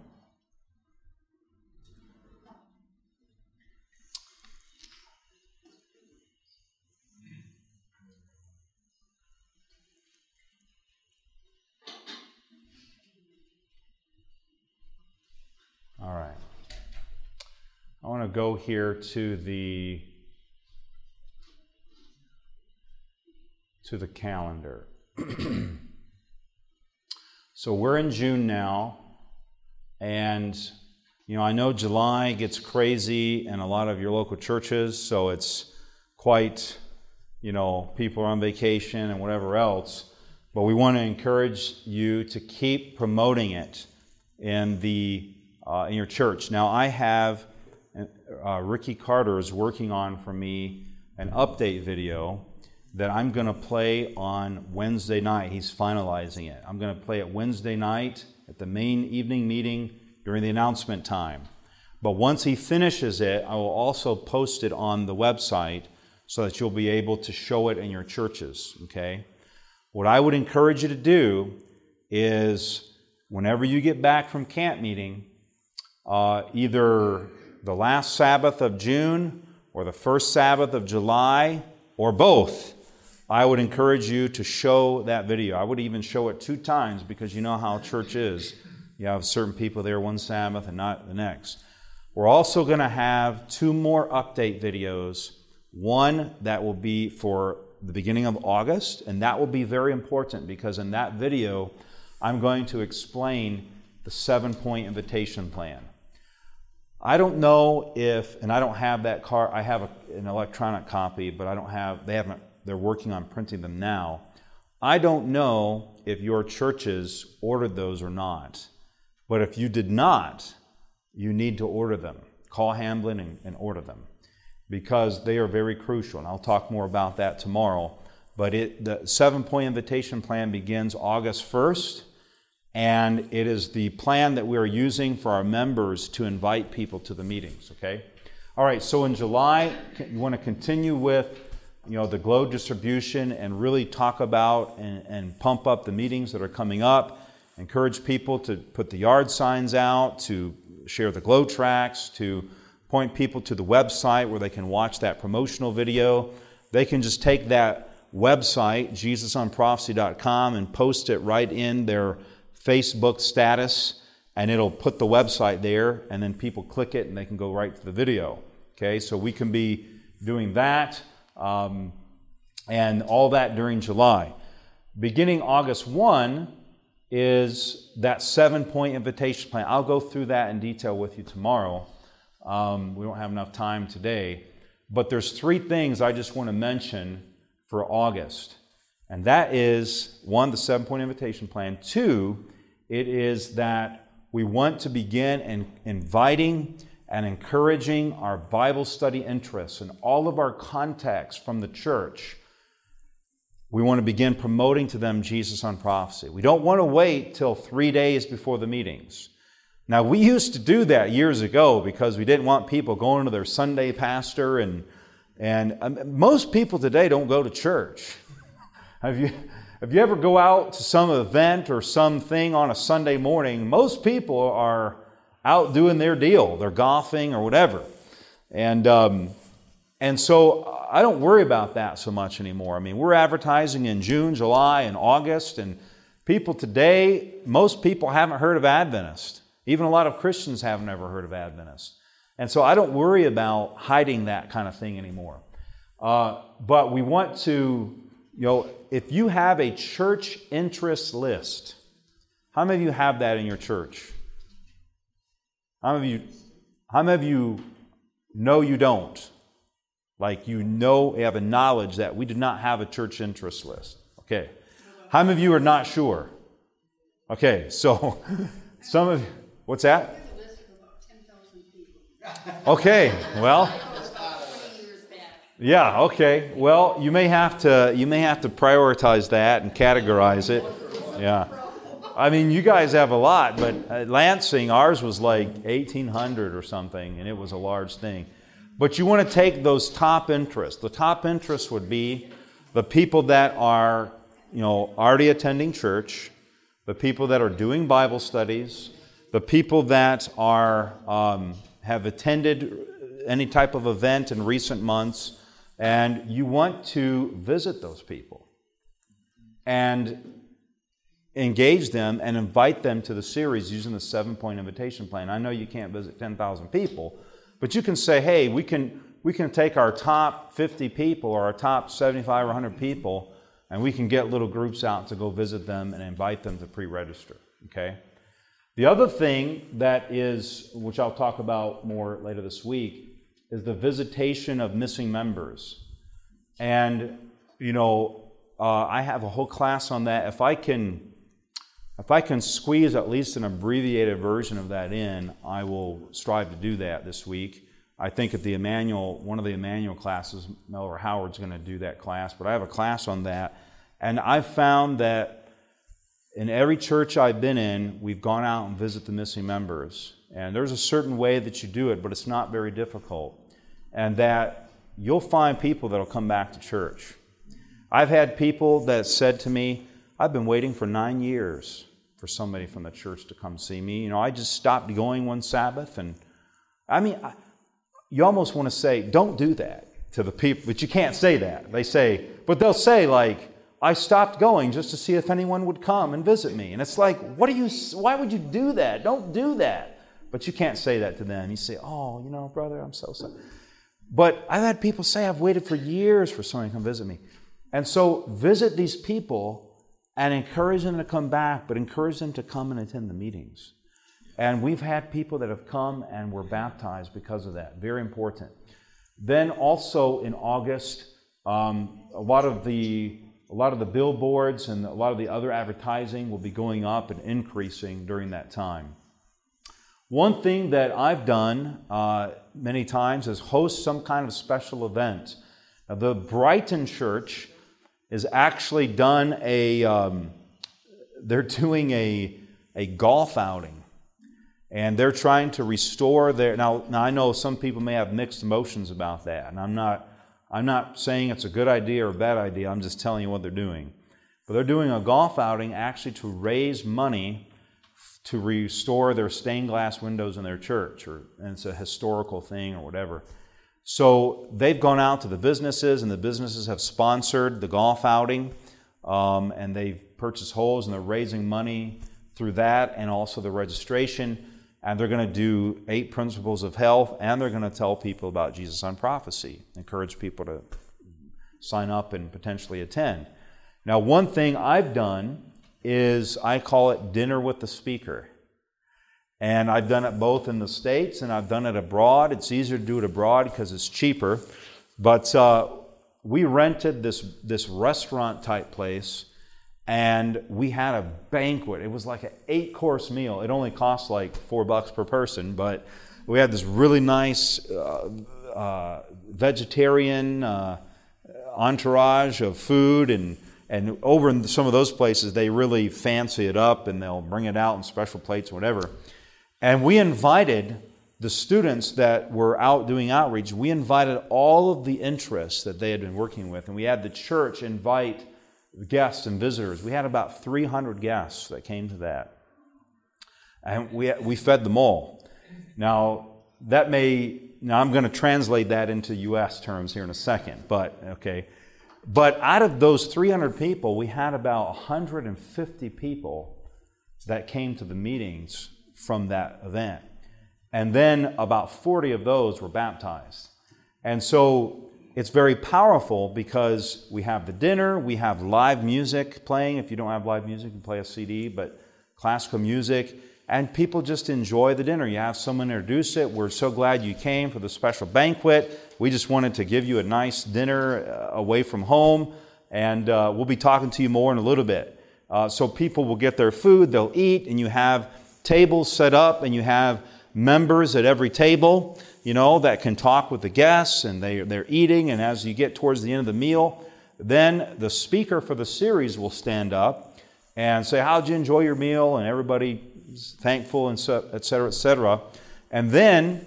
All right. I want to go here to the to the calendar. so we're in June now, and you know I know July gets crazy in a lot of your local churches, so it's quite you know people are on vacation and whatever else. But we want to encourage you to keep promoting it in the uh, in your church. Now, I have uh, Ricky Carter is working on for me an update video that I'm going to play on Wednesday night. He's finalizing it. I'm going to play it Wednesday night at the main evening meeting during the announcement time. But once he finishes it, I will also post it on the website so that you'll be able to show it in your churches. Okay? What I would encourage you to do is whenever you get back from camp meeting, uh, either the last Sabbath of June or the first Sabbath of July or both, I would encourage you to show that video. I would even show it two times because you know how church is. You have certain people there one Sabbath and not the next. We're also going to have two more update videos. One that will be for the beginning of August, and that will be very important because in that video, I'm going to explain the seven point invitation plan. I don't know if, and I don't have that car. I have a, an electronic copy, but I don't have. They haven't. They're working on printing them now. I don't know if your churches ordered those or not. But if you did not, you need to order them. Call Hamblin and, and order them because they are very crucial. And I'll talk more about that tomorrow. But it, the seven point invitation plan begins August 1st and it is the plan that we are using for our members to invite people to the meetings, okay? All right, so in July, you want to continue with you know the glow distribution and really talk about and, and pump up the meetings that are coming up. Encourage people to put the yard signs out, to share the GLOW tracts, to point people to the website where they can watch that promotional video. They can just take that website, jesusonprophecy.com, and post it right in their Facebook status, and it'll put the website there, and then people click it and they can go right to the video. Okay, so we can be doing that um, and all that during July. Beginning August 1 is that seven point invitation plan. I'll go through that in detail with you tomorrow. Um, we don't have enough time today. But there's three things I just want to mention for August. And that is one, the seven point invitation plan. Two, it is that we want to begin in inviting and encouraging our Bible study interests and all of our contacts from the church. We want to begin promoting to them Jesus on prophecy. We don't want to wait till three days before the meetings. Now, we used to do that years ago because we didn't want people going to their Sunday pastor, and, and um, most people today don't go to church. Have you, if you ever go out to some event or something on a Sunday morning, most people are out doing their deal. They're golfing or whatever. And, um, and so I don't worry about that so much anymore. I mean, we're advertising in June, July, and August, and people today, most people haven't heard of Adventist. Even a lot of Christians haven't ever heard of Adventist. And so I don't worry about hiding that kind of thing anymore. Uh, but we want to, you know, if you have a church interest list, how many of you have that in your church? How many of you, how many of you know you don't? Like you know, you have a knowledge that we do not have a church interest list. Okay. How many of you are not sure? Okay, so some of what's that? Okay, well. Yeah, okay. Well, you may have to you may have to prioritize that and categorize it. Yeah. I mean, you guys have a lot, but Lansing, ours was like 1,800 or something, and it was a large thing. But you want to take those top interests. The top interests would be the people that are, you know, already attending church, the people that are doing Bible studies, the people that are um, have attended any type of event in recent months, and you want to visit those people and engage them and invite them to the series using the seven point invitation plan. I know you can't visit 10,000 people, but you can say, hey, we can, we can take our top 50 people or our top 75 or 100 people and we can get little groups out to go visit them and invite them to pre register. Okay? The other thing that is, which I'll talk about more later this week, is the visitation of missing members. And, you know, uh, I have a whole class on that. If I can if I can squeeze at least an abbreviated version of that in, I will strive to do that this week. I think at the Emmanuel, one of the Emmanuel classes, Melvin Howard's going to do that class, but I have a class on that. And I've found that in every church I've been in, we've gone out and visited the missing members. And there's a certain way that you do it, but it's not very difficult. And that you'll find people that'll come back to church. I've had people that said to me, I've been waiting for nine years for somebody from the church to come see me. You know, I just stopped going one Sabbath, and I mean, I, you almost want to say, don't do that to the people, but you can't say that. They say, but they'll say, like, I stopped going just to see if anyone would come and visit me. And it's like, what are you, why would you do that? Don't do that. But you can't say that to them. You say, oh, you know, brother, I'm so sorry. But I've had people say, I've waited for years for someone to come visit me. And so visit these people and encourage them to come back, but encourage them to come and attend the meetings. And we've had people that have come and were baptized because of that. Very important. Then also in August, um, a lot of the a lot of the billboards and a lot of the other advertising will be going up and increasing during that time. One thing that I've done uh, many times is host some kind of special event. Now, the Brighton Church is actually done a, um, they're doing a, a golf outing. And they're trying to restore their. Now, now, I know some people may have mixed emotions about that, and I'm not, I'm not saying it's a good idea or a bad idea, I'm just telling you what they're doing. But they're doing a golf outing actually to raise money to restore their stained glass windows in their church, or, and it's a historical thing or whatever. So they've gone out to the businesses, and the businesses have sponsored the golf outing, um, and they've purchased holes, and they're raising money through that and also the registration. And they're going to do eight principles of health, and they're going to tell people about Jesus on prophecy, encourage people to sign up and potentially attend. Now, one thing I've done is I call it dinner with the speaker. And I've done it both in the States and I've done it abroad. It's easier to do it abroad because it's cheaper. But uh, we rented this, this restaurant type place and we had a banquet. It was like an eight course meal. It only cost like four bucks per person, but we had this really nice uh, uh, vegetarian uh, entourage of food and and over in some of those places they really fancy it up and they'll bring it out in special plates whatever and we invited the students that were out doing outreach, we invited all of the interests that they had been working with. And we had the church invite guests and visitors. We had about 300 guests that came to that. And we, we fed them all. Now, that may, now I'm going to translate that into U.S. terms here in a second, but okay. But out of those 300 people, we had about 150 people that came to the meetings from that event. And then about 40 of those were baptized. And so it's very powerful because we have the dinner, we have live music playing. If you don't have live music, you can play a CD, but classical music. And people just enjoy the dinner. You have someone introduce it. We're so glad you came for the special banquet. We just wanted to give you a nice dinner uh, away from home. And uh, we'll be talking to you more in a little bit. Uh, so people will get their food, they'll eat, and you have tables set up and you have members at every table. you know, that can talk with the guests and they, they're eating. And as you get towards the end of the meal, then the speaker for the series will stand up and say, How'd you enjoy your meal? And everybody's thankful, and so, et cetera, et cetera. And then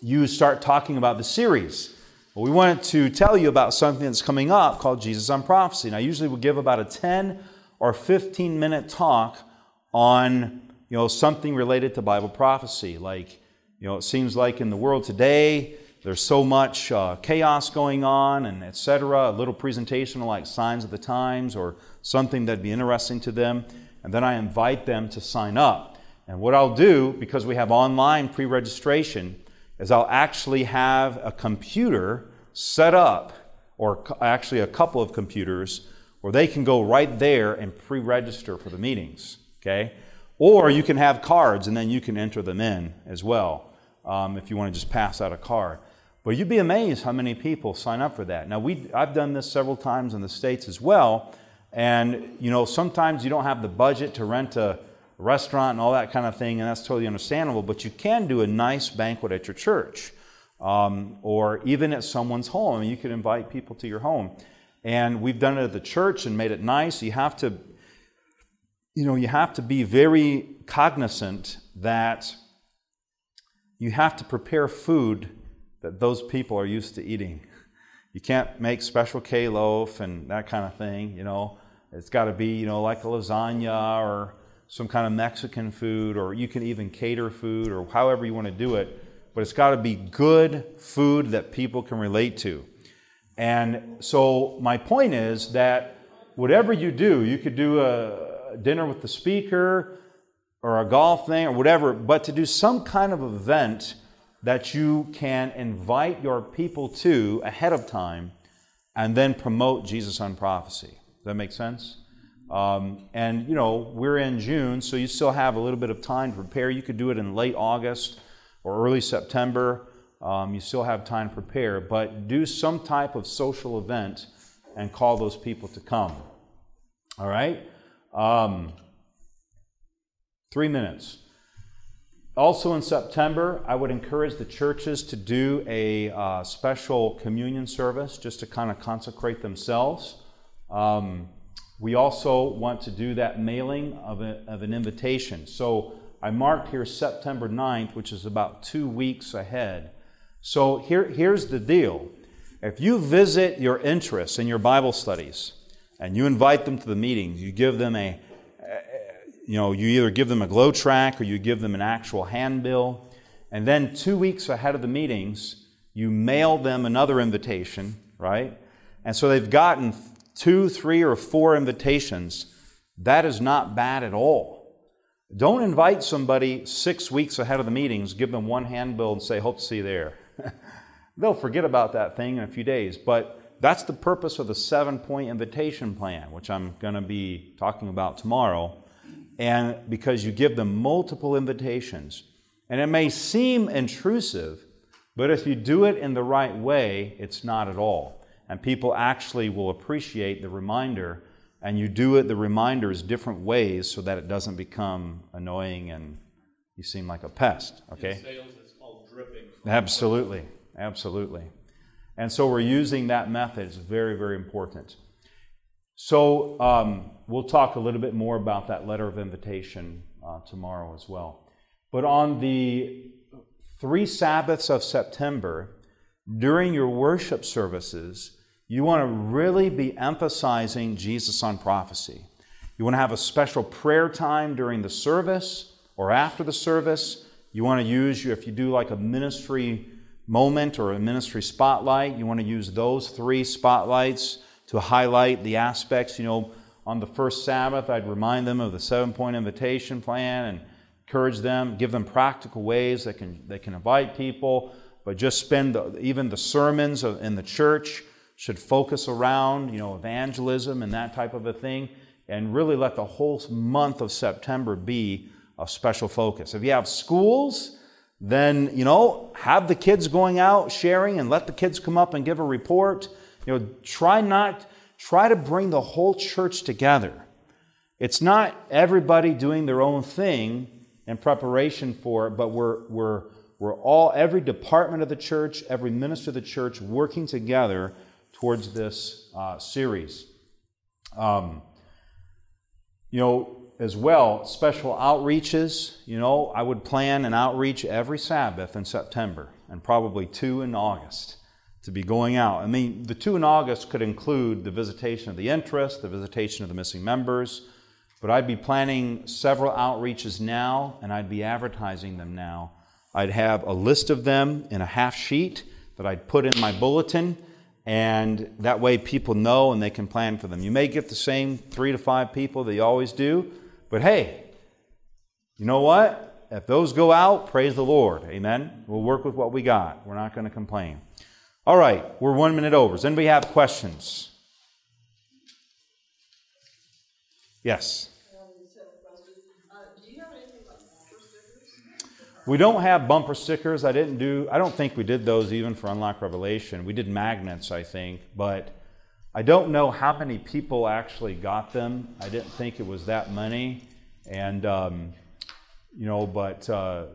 you start talking about the series. Well, we wanted to tell you about something that's coming up called Jesus on Prophecy. And I usually we give about a 10 or 15 minute talk on you know, something related to Bible prophecy. Like, you know, it seems like in the world today, there's so much uh, chaos going on and etc. A little presentation like Signs of the Times or something that'd be interesting to them. And then I invite them to sign up. And what I'll do, because we have online pre registration, is I'll actually have a computer set up, or actually a couple of computers, where they can go right there and pre register for the meetings. Okay? Or you can have cards and then you can enter them in as well um, if you want to just pass out a card. But you'd be amazed how many people sign up for that. Now, we, I've done this several times in the States as well. And, you know, sometimes you don't have the budget to rent a restaurant and all that kind of thing, and that's totally understandable. But you can do a nice banquet at your church um, or even at someone's home. You could invite people to your home. And we've done it at the church and made it nice. You have to, you know, you have to be very cognizant that you have to prepare food that those people are used to eating. You can't make special K loaf and that kind of thing, you know. It's got to be, you know, like a lasagna or some kind of Mexican food, or you can even cater food or however you want to do it. But it's got to be good food that people can relate to. And so my point is that whatever you do, you could do a dinner with the speaker or a golf thing or whatever, but to do some kind of event that you can invite your people to ahead of time and then promote Jesus on prophecy. Does that make sense? Um, and you know, we're in June, so you still have a little bit of time to prepare. You could do it in late August or early September. Um, you still have time to prepare, but do some type of social event and call those people to come. All right? Um, three minutes. Also in September, I would encourage the churches to do a uh, special communion service just to kind of consecrate themselves. Um, we also want to do that mailing of, a, of an invitation. So I marked here September 9th, which is about two weeks ahead. So here, here's the deal. If you visit your interests in your Bible studies and you invite them to the meetings, you give them a, uh, you know, you either give them a GLOW tract or you give them an actual handbill. And then two weeks ahead of the meetings, you mail them another invitation, right? And so they've gotten two, three, or four invitations. That is not bad at all. Don't invite somebody six weeks ahead of the meetings, give them one handbill, and say, Hope to see you there. They'll forget about that thing in a few days. But that's the purpose of the seven point invitation plan, which I'm going to be talking about tomorrow and because you give them multiple invitations. And it may seem intrusive, but if you do it in the right way, it's not at all. And people actually will appreciate the reminder, and you do it the reminders different ways so that it doesn't become annoying and you seem like a pest. Okay? In sales, it's called dripping. Absolutely, absolutely. And so we're using that method. It's very, very important. So um, we'll talk a little bit more about that letter of invitation uh, tomorrow as well. But on the three Sabbaths of September, during your worship services, you want to really be emphasizing Jesus on prophecy. You want to have a special prayer time during the service or after the service. You want to use, if you do like a ministry moment or a ministry spotlight, you want to use those three spotlights to highlight the aspects. You know, on the first Sabbath, I'd remind them of the seven point invitation plan and encourage them, give them practical ways that can, they can invite people, but just spend the, even the sermons in the church should focus around, you know, evangelism and that type of a thing, and really let the whole month of September be a special focus. If you have schools, then, you know, have the kids going out sharing and let the kids come up and give a report. You know, try not, try to bring the whole church together. It's not everybody doing their own thing in preparation for it, but we're, we're, we're all, every department of the church, every minister of the church working together towards this uh, series. Um, you know, as well, special outreaches. You know, I would plan an outreach every Sabbath in September and probably two in August to be going out. I mean, the two in August could include the visitation of the interest, the visitation of the missing members, but I'd be planning several outreaches now and I'd be advertising them now. I'd have a list of them in a half sheet that I'd put in my bulletin, and that way people know and they can plan for them. You may get the same three to five people that you always do, but hey, you know what? If those go out, praise the Lord. Amen. We'll work with what we got. We're not going to complain. All right, we're one minute over. Does anybody have questions? Yes. We don't have bumper stickers. I didn't do. I don't think we did those even for Unlock Revelation. We did magnets, I think, but I don't know how many people actually got them. I didn't think it was that many, and um, you know, but uh,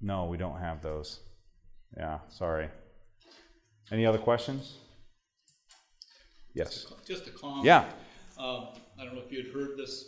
no, we don't have those. Yeah, sorry. Any other questions? Yes. Just a comment. Yeah. Um, I don't know if you had heard this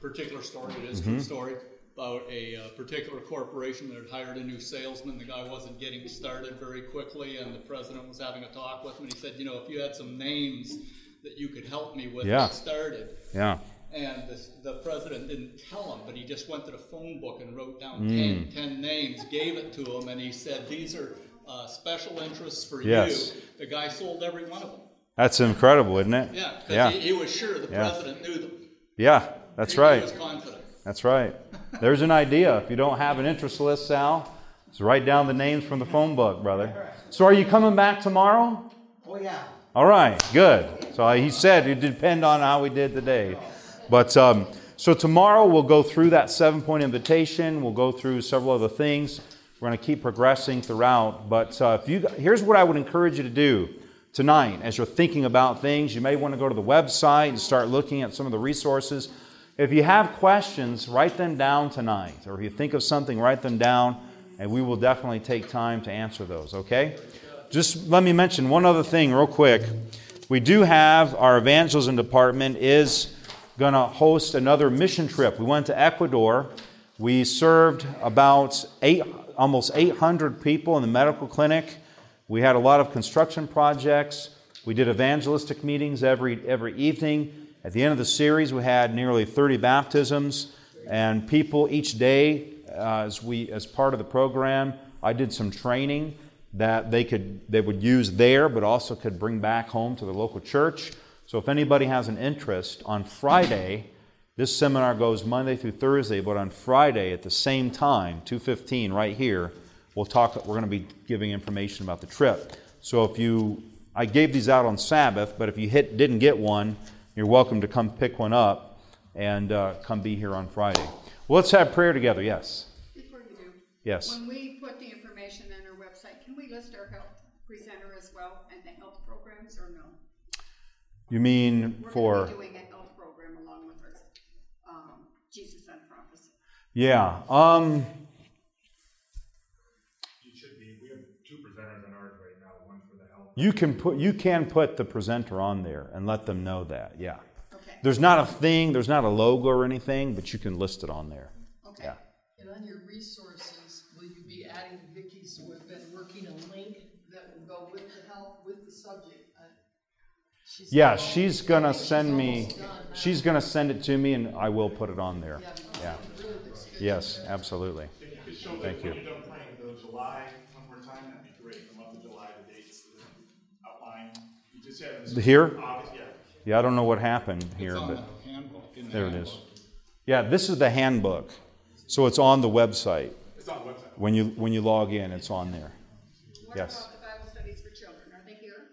particular story, it is a true story, about a uh, particular corporation that had hired a new salesman. The guy wasn't getting started very quickly, and the president was having a talk with him, and he said, you know, if you had some names that you could help me with Yeah. get started. Yeah. And the, the president didn't tell him, but he just went to the phone book and wrote down 10, 10 names, gave it to him, and he said, these are uh, special interests for Yes. you. The guy sold every one of them. That's incredible, isn't it? Yeah, because Yeah. he, he was sure the Yeah. president knew them. Yeah, that's He- He right. was confident. That's right. There's an idea. If you don't have an interest list, Sal, just write down the names from the phone book, brother. So, are you coming back tomorrow? Oh, yeah. All right, good. So he said it depend on how we did today. But um, so tomorrow we'll go through that seven point invitation. We'll go through several other things. We're going to keep progressing throughout. But uh, if you, here's what I would encourage you to do tonight as you're thinking about things. You may want to go to the website and start looking at some of the resources. If you have questions, write them down tonight. Or if you think of something, write them down, and we will definitely take time to answer those, okay? Just let me mention one other thing real quick. We do have our evangelism department is going to host another mission trip. We went to Ecuador. We served about eight, almost 800 people in the medical clinic. We had a lot of construction projects. We did evangelistic meetings every, every evening. At the end of the series, we had nearly 30 baptisms, and people each day, uh, as, we, as part of the program, I did some training that they, could, they would use there, but also could bring back home to the local church. So if anybody has an interest, on Friday, this seminar goes Monday through Thursday, but on Friday at the same time, 2:15 right here, we'll talk we're going to be giving information about the trip. So if you I gave these out on Sabbath, but if you hit didn't get one, you're welcome to come pick one up and uh, come be here on Friday. Well, let's have prayer together. Yes. Before you do, Yes. when we put the information on our website, can we list our health presenter as well and the health programs or no? You mean We're for doing a health program along with our, um, Jesus and Prophecy. Yeah. Um You should be, we have two presenters on ours right now, one for the health. You can put you can put the presenter on there and let them know that. Yeah. Okay, There's not a thing, there's not a logo or anything, but you can list it on there. okay. Yeah. And on your resources, will you be adding Vicky, so we've been working a link that will go with the health, with the subject? Uh, she's Yeah, almost- she's gonna I she's send me, done now. she's gonna send it to me and I will put it on there. Yeah, Yeah. really. Yes, absolutely. If you could show that Thank when you. Here? Yeah, I don't know what happened here, but the there handbook. it is. Yeah, this is the handbook. So it's on the website. It's on the website. When you when you log in, it's on there. What yes. the Bible studies for children? Are they here?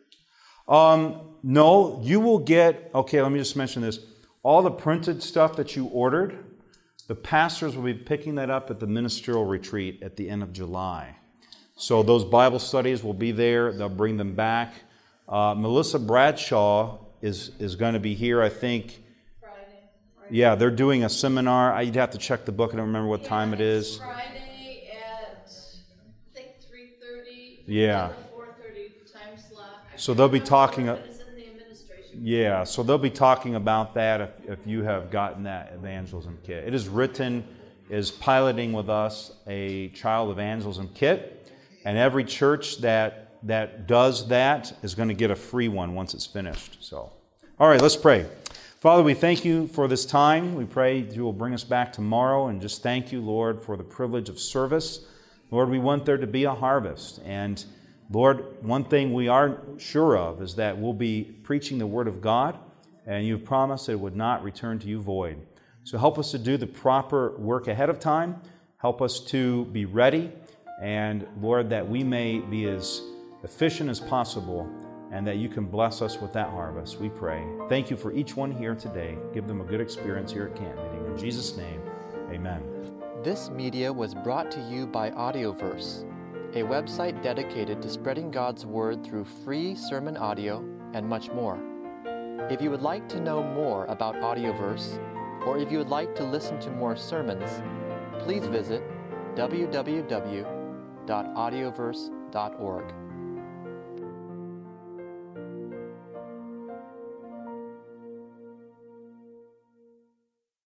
Um, no, you will get. Okay, let me just mention this. All the printed stuff that you ordered, the pastors will be picking that up at the ministerial retreat at the end of July. So those Bible studies will be there. They'll bring them back. Uh, Melissa Bradshaw is, is going to be here, I think. Friday. Yeah, they're doing a seminar. I'd have to check the book, I don't remember what time Yeah, is. Friday at, I think 3.30. Yeah. Four thirty time slot. I So they'll be talking- remember in the administration. Yeah, so they'll be talking about that if, if you have gotten that evangelism kit. It is written, is piloting with us a child evangelism kit, and every church that that does that is going to get a free one once it's finished. So, all right, let's pray. Father, we thank you for this time. We pray you will bring us back tomorrow, and just thank you, Lord, for the privilege of service. Lord, we want there to be a harvest, and Lord, one thing we are sure of is that we'll be preaching the Word of God, and you've promised that it would not return to you void. So help us to do the proper work ahead of time. Help us to be ready, and Lord, that we may be as efficient as possible, and that you can bless us with that harvest. We pray. Thank you for each one here today. Give them a good experience here at camp meeting. In Jesus' name, amen. This media was brought to you by Audioverse, a website dedicated to spreading God's Word through free sermon audio and much more. If you would like to know more about Audioverse, or if you would like to listen to more sermons, please visit www.audioverse.org.